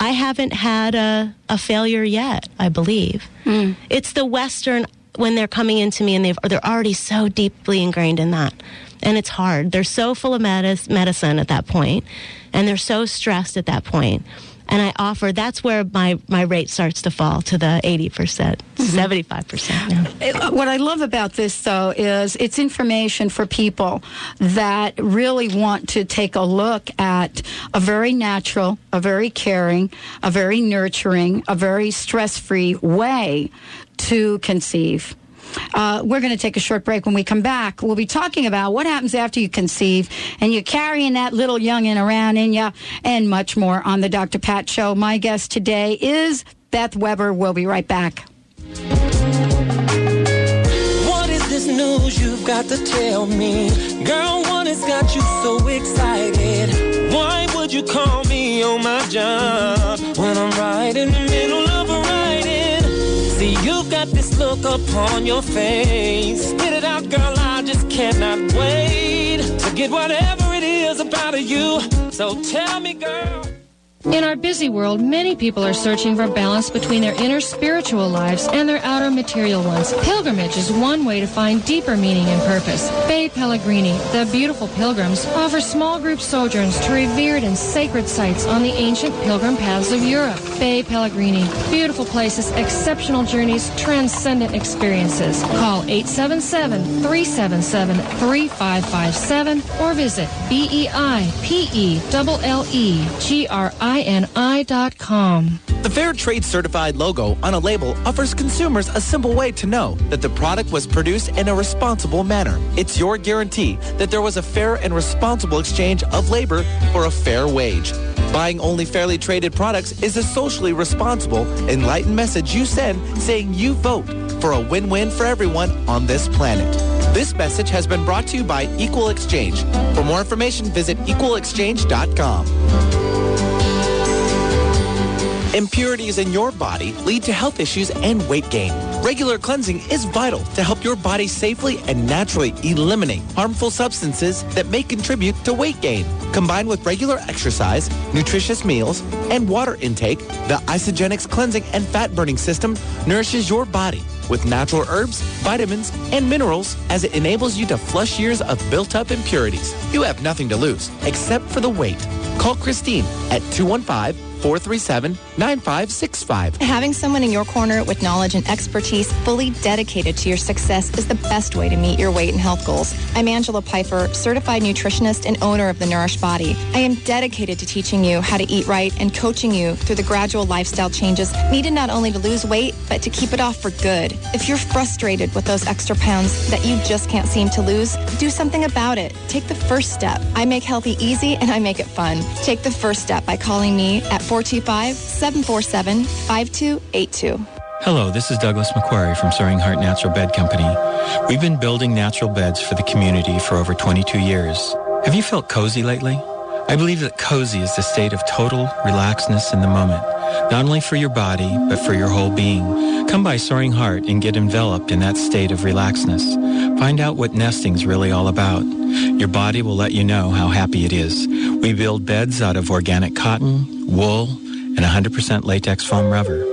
I haven't had a, a failure yet, I believe. Hmm. It's the Western when they're coming into me and they've, they're already so deeply ingrained in that. And it's hard. They're so full of medic- medicine at that point, and they're so stressed at that point. And I offer, that's where my, my rate starts to fall to the 80%, 75%. yeah. Uh, What I love about this, though, is it's information for people that really want to take a look at a very natural, a very caring, a very nurturing, a very stress free way to conceive. Uh, we're going to take a short break. When we come back, we'll be talking about what happens after you conceive and you're carrying that little youngin' around in you and much more on the Dr. Pat Show. My guest today is Beth Weber. We'll be right back. What is this news you've got to tell me? Girl, what has got you so excited? Why would you call me on my job when I'm right look upon your face. Spit it out, girl, I just cannot wait to get whatever it is about you. So tell me, girl. In our busy world, many people are searching for balance between their inner spiritual lives and their outer material ones. Pilgrimage is one way to find deeper meaning and purpose. Bei Pellegrini, the beautiful pilgrims, offer small group sojourns to revered and sacred sites on the ancient pilgrim paths of Europe. Bei Pellegrini, beautiful places, exceptional journeys, transcendent experiences. Call 877-377-3557 or visit E B-E-I-P-E-L-L-E-G-R-I-N-I dot com. The Fair Trade Certified logo on a label offers consumers a simple way to know that the product was produced in a responsible manner. It's your guarantee that there was a fair and responsible exchange of labor for a fair wage. Buying only fairly traded products is a socially responsible, enlightened message you send saying you vote for a win-win for everyone on this planet. This message has been brought to you by Equal Exchange. For more information, visit equalexchange.com. Impurities in your body lead to health issues and weight gain. Regular cleansing is vital to help your body safely and naturally eliminate harmful substances that may contribute to weight gain. Combined with regular exercise, nutritious meals, and water intake, the Isagenix cleansing and fat burning system nourishes your body with natural herbs, vitamins, and minerals as it enables you to flush years of built up impurities. You have nothing to lose except for the weight. Call Christine at 215 437 9565. Having someone in your corner with knowledge and expertise fully dedicated to your success is the best way to meet your weight and health goals. I'm Angela Piper, certified nutritionist and owner of The Nourished Body. I am dedicated to teaching you how to eat right and coaching you through the gradual lifestyle changes needed not only to lose weight, but to keep it off for good. If you're frustrated with those extra pounds that you just can't seem to lose, do something about it. Take the first step. I make healthy easy and I make it fun. Take the first step by calling me at 425-747-5282. Hello, this is Douglas McQuarrie from Soaring Heart Natural Bed Company. We've been building natural beds for the community for over 22 years. Have you felt cozy lately? I believe that cozy is the state of total relaxedness in the moment, not only for your body, but for your whole being. Come by Soaring Heart and get enveloped in that state of relaxedness. Find out what nesting's really all about. Your body will let you know how happy it is. We build beds out of organic cotton, wool, and 100% latex foam rubber.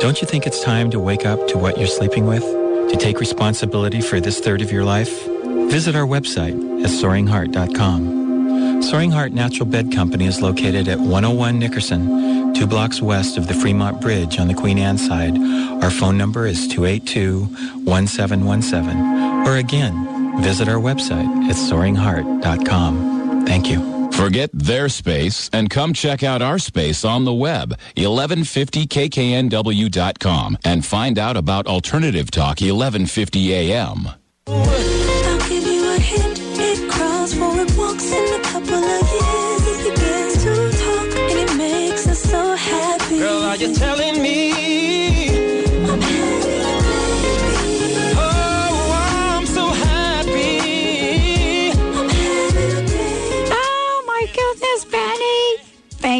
Don't you think it's time to wake up to what you're sleeping with? To take responsibility for this third of your life? Visit our website at soaringheart.com. Soaring Heart Natural Bed Company is located at 101 Nickerson, two blocks west of the Fremont Bridge on the Queen Anne side. Our phone number is 282-1717. Or again, visit our website at soaringheart.com. Thank you. Forget their space and come check out our space on the web, 1150kknw.com, and find out about Alternative Talk 1150 AM. I'll give you a hint. It crawls forward, walks in a couple of years. It begins to talk, and it makes us so happy. Girl, are you telling me?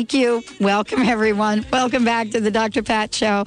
Thank you. Welcome, everyone. Welcome back to the Dr. Pat Show.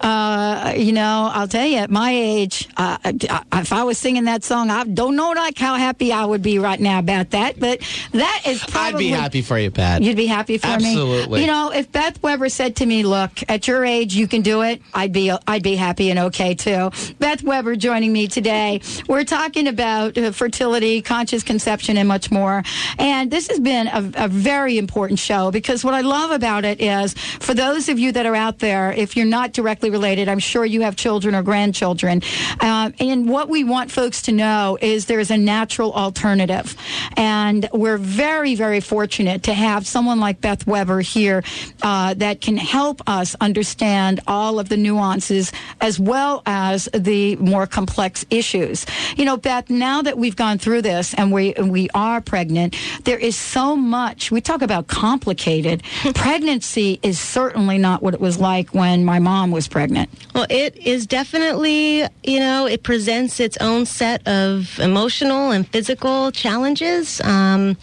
Uh, you know, I'll tell you, at my age, uh, if I was singing that song, I don't know like how happy I would be right now about that. But that is probably. I'd be happy for you, Pat. You'd be happy for me. Absolutely. You know, if Beth Weber said to me, "Look, at your age, you can do it," I'd be I'd be happy and okay too. Beth Weber joining me today. We're talking about uh, fertility, conscious conception, and much more. And this has been a, a very important show because what I love about it is, for those of you that are out there, if you're not directly related, I'm sure you have children or grandchildren. Um, and what we want folks to know is there's a natural alternative. And we're very, very fortunate to have someone like Beth Weber here uh, that can help us understand all of the nuances as well as the more complex issues. You know, Beth, now that we've gone through this and we, we are pregnant, there is so much. We talk about complicated. [laughs] Pregnancy is certainly not what it was like when my mom was pregnant. Well, it is definitely, you know, it presents its own set of emotional and physical challenges. Um,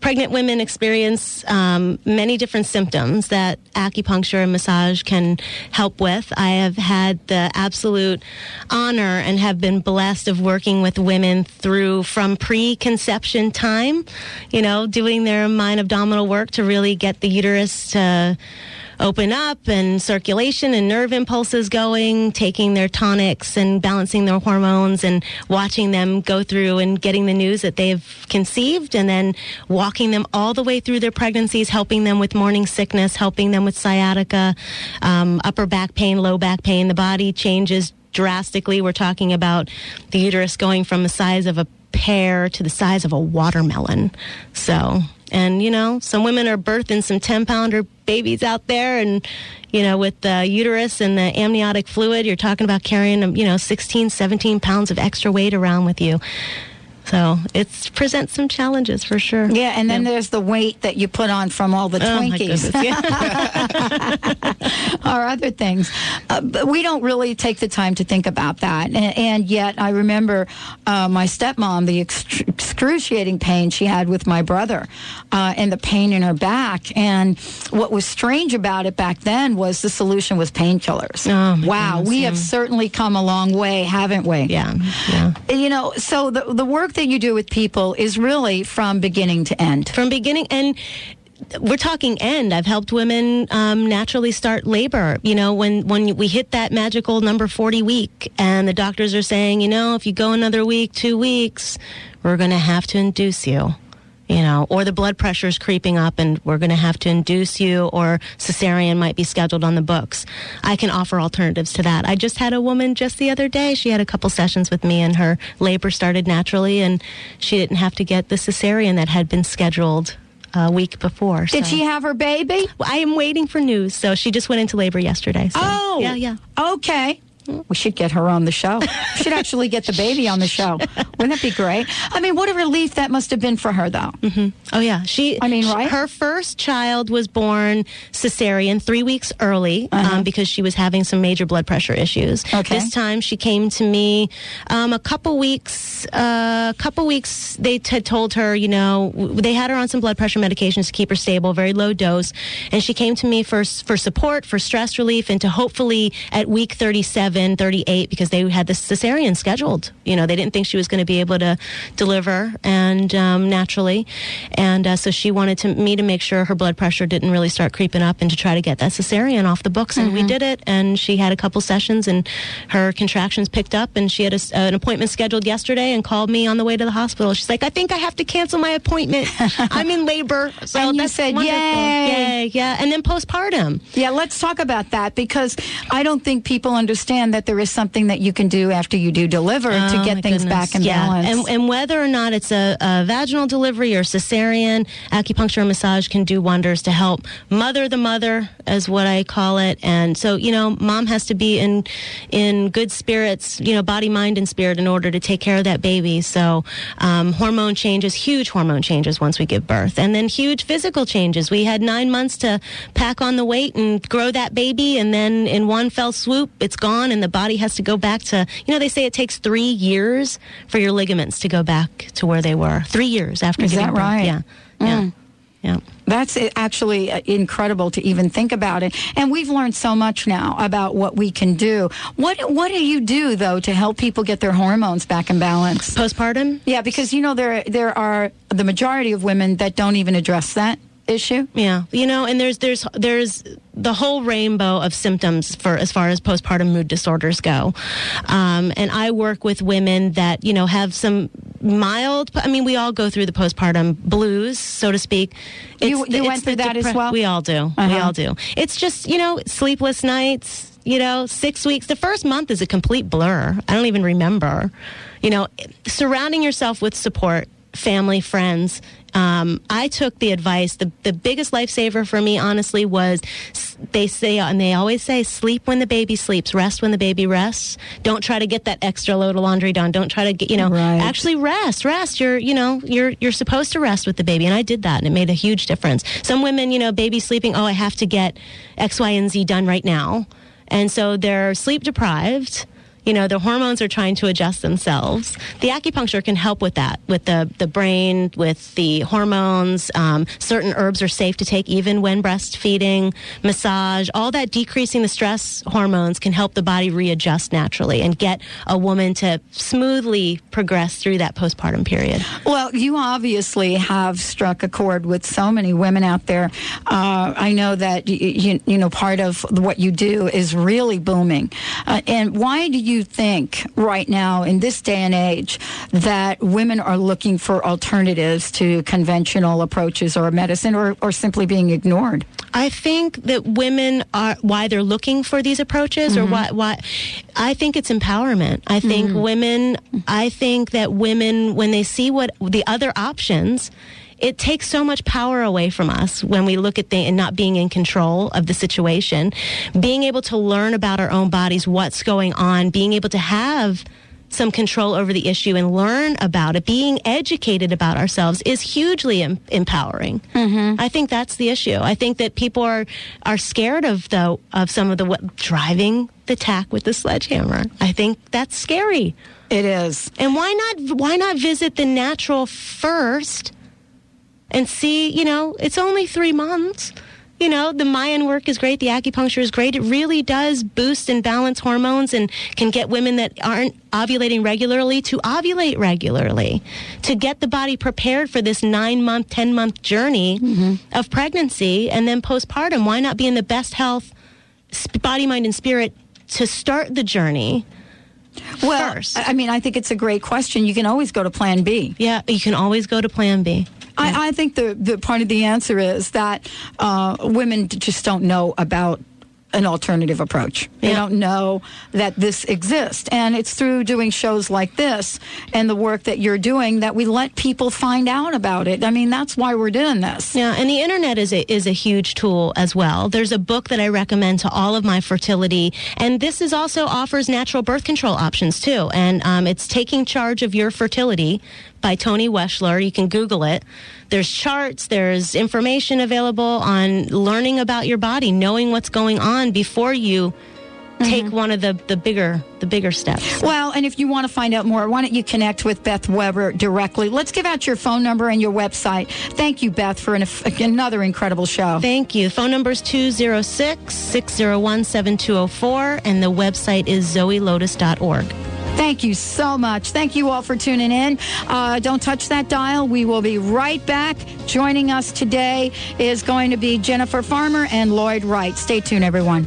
pregnant women experience um, many different symptoms that acupuncture and massage can help with. I have had the absolute honor and have been blessed of working with women through from preconception time, you know, doing their Mayan abdominal work to really get the uterus to open up and circulation and nerve impulses going, taking their tonics and balancing their hormones and watching them go through and getting the news that they've conceived and then walking them all the way through their pregnancies, helping them with morning sickness, helping them with sciatica, um, upper back pain, low back pain. The body changes drastically. We're talking about the uterus going from the size of a pear to the size of a watermelon. So, and you know, some women are birthing some 10 pounder babies out there and, you know, with the uterus and the amniotic fluid, you're talking about carrying, you know, 16, 17 pounds of extra weight around with you. So it presents some challenges for sure. Yeah, and then there's the weight that you put on from all the Oh, Twinkies. [laughs] or other things. Uh, but we don't really take the time to think about that. And, and yet, I remember uh, my stepmom, the ex- excruciating pain she had with my brother uh, and the pain in her back. And what was strange about it back then was the solution was painkillers. wow, goodness, we yeah. have certainly come a long way, haven't we? Yeah, yeah. You know, so the, the work that you do with people is really from beginning to end. From beginning and we're talking end. I've helped women um, naturally start labor. You know, when when we hit that magical number forty week, and the doctors are saying, you know, if you go another week, two weeks, we're going to have to induce you. You know, or the blood pressure is creeping up, and we're going to have to induce you, or cesarean might be scheduled on the books. I can offer alternatives to that. I just had a woman just the other day. She had a couple sessions with me, and her labor started naturally, and she didn't have to get the cesarean that had been scheduled a week before. Did so. she have her baby? Well, I am waiting for news. So she just went into labor yesterday. So. Oh, yeah, yeah. Okay. We should get her on the show. We should actually get the baby on the show. Wouldn't that be great? I mean, what a relief that must have been for her, though. hmm Oh yeah, she. I mean, she- Her first child was born cesarean three weeks early um, because she was having some major blood pressure issues. Uh-huh. Okay. This time she came to me um, a couple weeks. A uh, couple weeks they had told her, you know, w- they had her on some blood pressure medications to keep her stable, very low dose, and she came to me for for support, for stress relief, and to hopefully at week 37, 38, because they had the cesarean scheduled. You know, they didn't think she was going to be able to deliver and um, naturally, and uh, so she wanted to me to make sure her blood pressure didn't really start creeping up, and to try to get that cesarean off the books. And we did it, and she had a couple sessions, and her contractions picked up, and she had a an appointment scheduled yesterday, and called me on the way to the hospital. She's like, "I think I have to cancel my appointment. [laughs] I'm in labor." So And you said, wonderful. "Yay." yay, yeah, and then postpartum. Yeah, let's talk about that because I don't think people understand that there is something that you can do after you do deliver to Oh, get things goodness. back in yeah. balance. And, and whether or not it's a, a vaginal delivery or cesarean, acupuncture and massage can do wonders to help mother the mother, as what I call it. And so, you know, mom has to be in in good spirits, you know, body, mind, and spirit in order to take care of that baby. So, um, hormone changes, huge hormone changes once we give birth, and then huge physical changes. We had nine months to pack on the weight and grow that baby, and then in one fell swoop, it's gone, and the body has to go back to, you know, they say it takes three years for your ligaments to go back to where they were. Three years after Is giving that birth. right? Yeah. Yeah. Mm. Yeah. That's actually uh, incredible to even think about it. And we've learned so much now about what we can do. What What do you do though to help people get their hormones back in balance? Postpartum? Yeah, because you know there there are the majority of women that don't even address that issue. Yeah, you know, and there's there's there's the whole rainbow of symptoms for as far as postpartum mood disorders go, um, and I work with women that you know have some mild. I mean, we all go through the postpartum blues, so to speak. You- It's- you it's went through that as well? We all do. We Uh-huh. all do. It's just you know sleepless nights. You know, six weeks. The first month is a complete blur. I don't even remember. You know, surrounding yourself with support, family, friends. Um, I took the advice. The the biggest lifesaver for me, honestly, was they say and they always say, sleep when the baby sleeps, rest when the baby rests. Don't try to get that extra load of laundry done. Don't try to get you know actually rest. Rest. You're you know you're you're supposed to rest with the baby, and I did that, and it made a huge difference. Some women, you know, baby sleeping. Oh, I have to get X, Y, and Z done right now, and so they're sleep deprived. You know, the hormones are trying to adjust themselves. The acupuncture can help with that, with the, the brain, with the hormones. Um, certain herbs are safe to take even when breastfeeding, massage, all that decreasing the stress hormones can help the body readjust naturally and get a woman to smoothly progress through that postpartum period. Well, you obviously have struck a chord with so many women out there. Uh, I know that y- you, you know part of what you do is really booming. Uh, and why do you think right now in this day and age that women are looking for alternatives to conventional approaches or medicine, or, or simply being ignored? I think that women are why they're looking for these approaches, or Mhm. why why. I think it's empowerment. I think Mhm. women. I think that women, when they see what the other options. It takes so much power away from us when we look at the and not being in control of the situation, being able to learn about our own bodies, what's going on, being able to have some control over the issue and learn about it. Being educated about ourselves is hugely em- empowering. Mm-hmm. I think that's the issue. I think that people are are scared of the of some of the what, driving the tack with the sledgehammer. I think that's scary. It is. And why not why not visit the natural first and see, you know, it's only 3 months. You know, the Mayan work is great, the acupuncture is great. It really does boost and balance hormones and can get women that aren't ovulating regularly to ovulate regularly, to get the body prepared for this nine month, 10 month journey mm-hmm. of pregnancy and then postpartum. Why not be in the best health, sp- body, mind, and spirit to start the journey? Well, first. I mean, I think it's a great question. You can always go to Plan B. Yeah, you can always go to Plan B. I, I think the, the part of the answer is that uh, women just don't know about an alternative approach. They don't know that this exists. And it's through doing shows like this and the work that you're doing that we let people find out about it. I mean, that's why we're doing this. Yeah, and the internet is a is a huge tool as well. There's a book that I recommend to all of my fertility, and this is also offers natural birth control options too. And um, it's taking charge of your fertility by Toni Weschler. You can Google it. There's charts. There's information available on learning about your body, knowing what's going on before you take mm-hmm. one of the the bigger the bigger steps. Well, and if you want to find out more, why don't you connect with Beth Weber directly? Let's give out your phone number and your website. Thank you, Beth, for an, another incredible show. Thank you. Phone number is 206 601 7204, and the website is zoelotus.org. Thank you so much. Thank you all for tuning in. Uh, don't touch that dial. We will be right back. Joining us today is going to be Jennifer Farmer and Lloyd Wright. Stay tuned, everyone.